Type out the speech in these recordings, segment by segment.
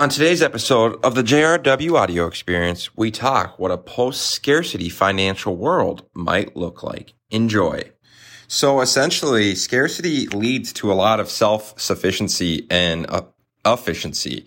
On today's episode of the JRW audio experience, we talk what a post scarcity financial world might look like. Enjoy. So essentially, scarcity leads to a lot of self sufficiency and uh, efficiency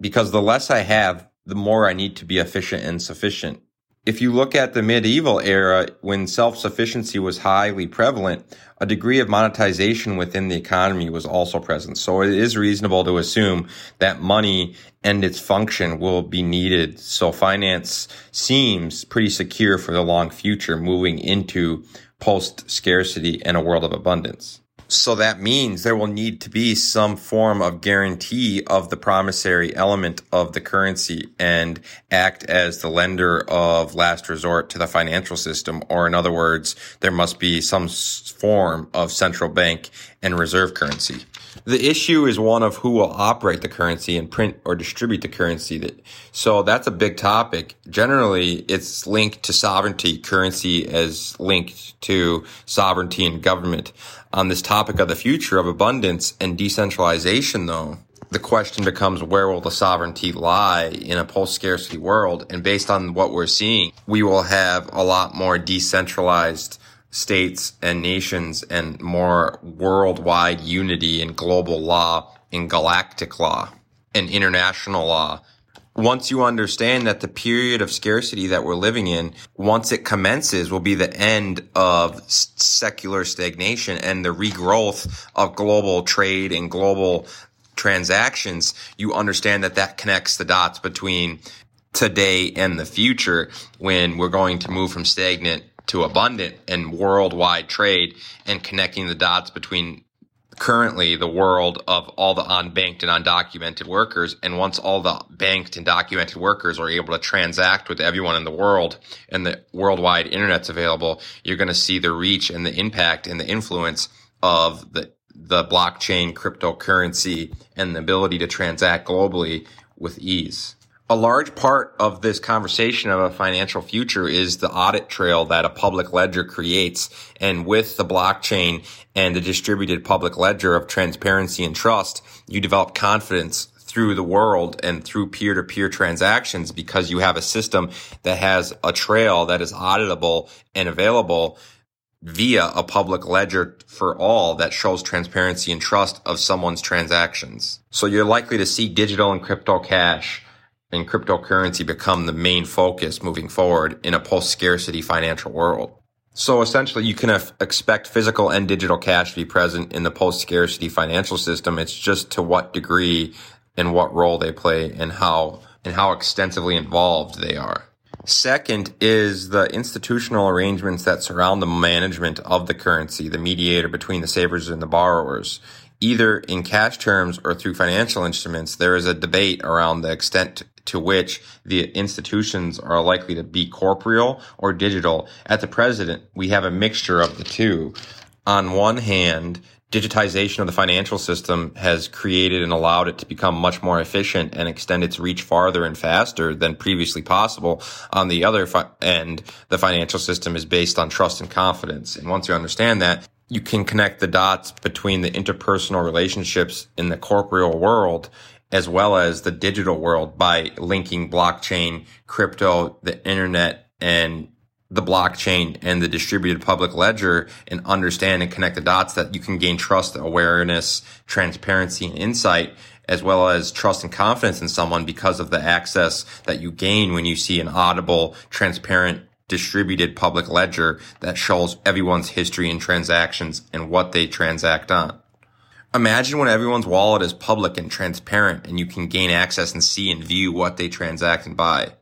because the less I have, the more I need to be efficient and sufficient. If you look at the medieval era, when self-sufficiency was highly prevalent, a degree of monetization within the economy was also present. So it is reasonable to assume that money and its function will be needed. So finance seems pretty secure for the long future moving into post scarcity and a world of abundance. So that means there will need to be some form of guarantee of the promissory element of the currency and act as the lender of last resort to the financial system. Or in other words, there must be some form of central bank and reserve currency. The issue is one of who will operate the currency and print or distribute the currency. That So that's a big topic. Generally, it's linked to sovereignty. Currency is linked to sovereignty and government. On this topic of the future of abundance and decentralization, though, the question becomes where will the sovereignty lie in a post scarcity world? And based on what we're seeing, we will have a lot more decentralized states and nations and more worldwide unity and global law and galactic law and international law. Once you understand that the period of scarcity that we're living in, once it commences, will be the end of secular stagnation and the regrowth of global trade and global transactions, you understand that that connects the dots between today and the future when we're going to move from stagnant to abundant and worldwide trade and connecting the dots between currently the world of all the unbanked and undocumented workers. And once all the banked and documented workers are able to transact with everyone in the world and the worldwide internet's available, you're going to see the reach and the impact and the influence of the the blockchain cryptocurrency and the ability to transact globally with ease a large part of this conversation of a financial future is the audit trail that a public ledger creates. And with the blockchain and the distributed public ledger of transparency and trust, you develop confidence through the world and through peer to peer transactions because you have a system that has a trail that is auditable and available via a public ledger for all that shows transparency and trust of someone's transactions. So you're likely to see digital and crypto cash and cryptocurrency become the main focus moving forward in a post scarcity financial world. So essentially, you can expect physical and digital cash to be present in the post scarcity financial system. It's just to what degree and what role they play and how and how extensively involved they are. Second is the institutional arrangements that surround the management of the currency, the mediator between the savers and the borrowers either in cash terms or through financial instruments, there is a debate around the extent to which the institutions are likely to be corporeal or digital. At the president, we have a mixture of the two. On one hand, digitization of the financial system has created and allowed it to become much more efficient and extend its reach farther and faster than previously possible. On the other fi- end, the financial system is based on trust and confidence. And once you understand that, you can connect the dots between the interpersonal relationships in the corporeal world as well as the digital world by linking blockchain, crypto, the internet, and the blockchain and the distributed public ledger and understand and connect the dots that you can gain trust, awareness, transparency, and insight, as well as trust and confidence in someone because of the access that you gain when you see an audible, transparent distributed public ledger that shows everyone's history and transactions and what they transact on. Imagine when everyone's wallet is public and transparent and you can gain access and see and view what they transact and buy,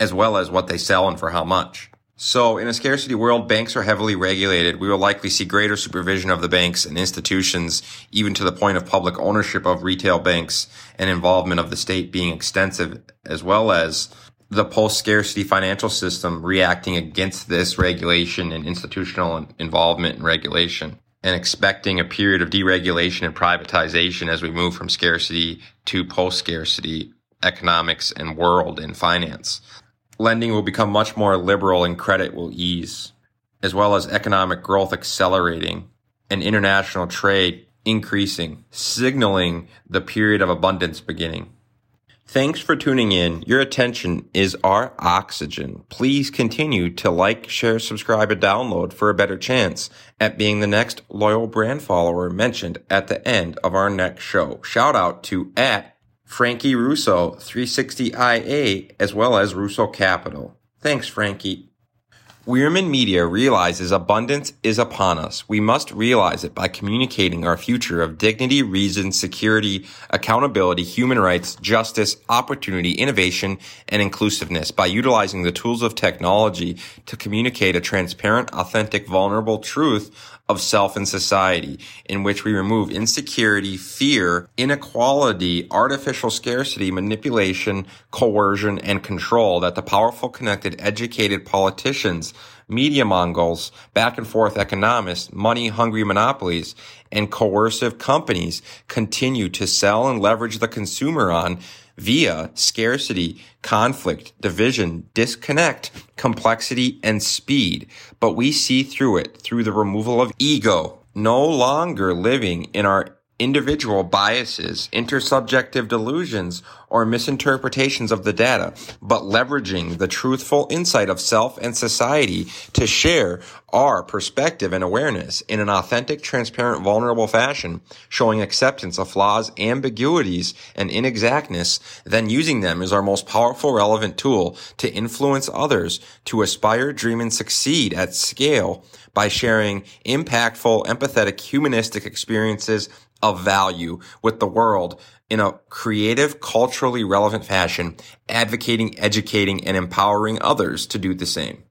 as well as what they sell and for how much. So in a scarcity world, banks are heavily regulated. We will likely see greater supervision of the banks and institutions, even to the point of public ownership of retail banks and involvement of the state being extensive, as well as the post scarcity financial system reacting against this regulation and institutional involvement and regulation and expecting a period of deregulation and privatization as we move from scarcity to post scarcity economics and world and finance. Lending will become much more liberal and credit will ease, as well as economic growth accelerating and international trade increasing, signaling the period of abundance beginning. Thanks for tuning in. Your attention is our oxygen. Please continue to like, share, subscribe, and download for a better chance at being the next loyal brand follower mentioned at the end of our next show. Shout out to at Frankie Russo 360IA as well as Russo Capital. Thanks, Frankie. Wierman Media realizes abundance is upon us. We must realize it by communicating our future of dignity, reason, security, accountability, human rights, justice, opportunity, innovation, and inclusiveness by utilizing the tools of technology to communicate a transparent, authentic, vulnerable truth of self and society in which we remove insecurity, fear, inequality, artificial scarcity, manipulation, coercion, and control that the powerful, connected, educated politicians, media mongols, back and forth economists, money hungry monopolies, and coercive companies continue to sell and leverage the consumer on via scarcity, conflict, division, disconnect, complexity, and speed. But we see through it through the removal of ego, no longer living in our individual biases, intersubjective delusions, or misinterpretations of the data, but leveraging the truthful insight of self and society to share our perspective and awareness in an authentic, transparent, vulnerable fashion, showing acceptance of flaws, ambiguities, and inexactness, then using them as our most powerful, relevant tool to influence others to aspire, dream, and succeed at scale by sharing impactful, empathetic, humanistic experiences of value with the world in a creative, culturally relevant fashion, advocating, educating, and empowering others to do the same.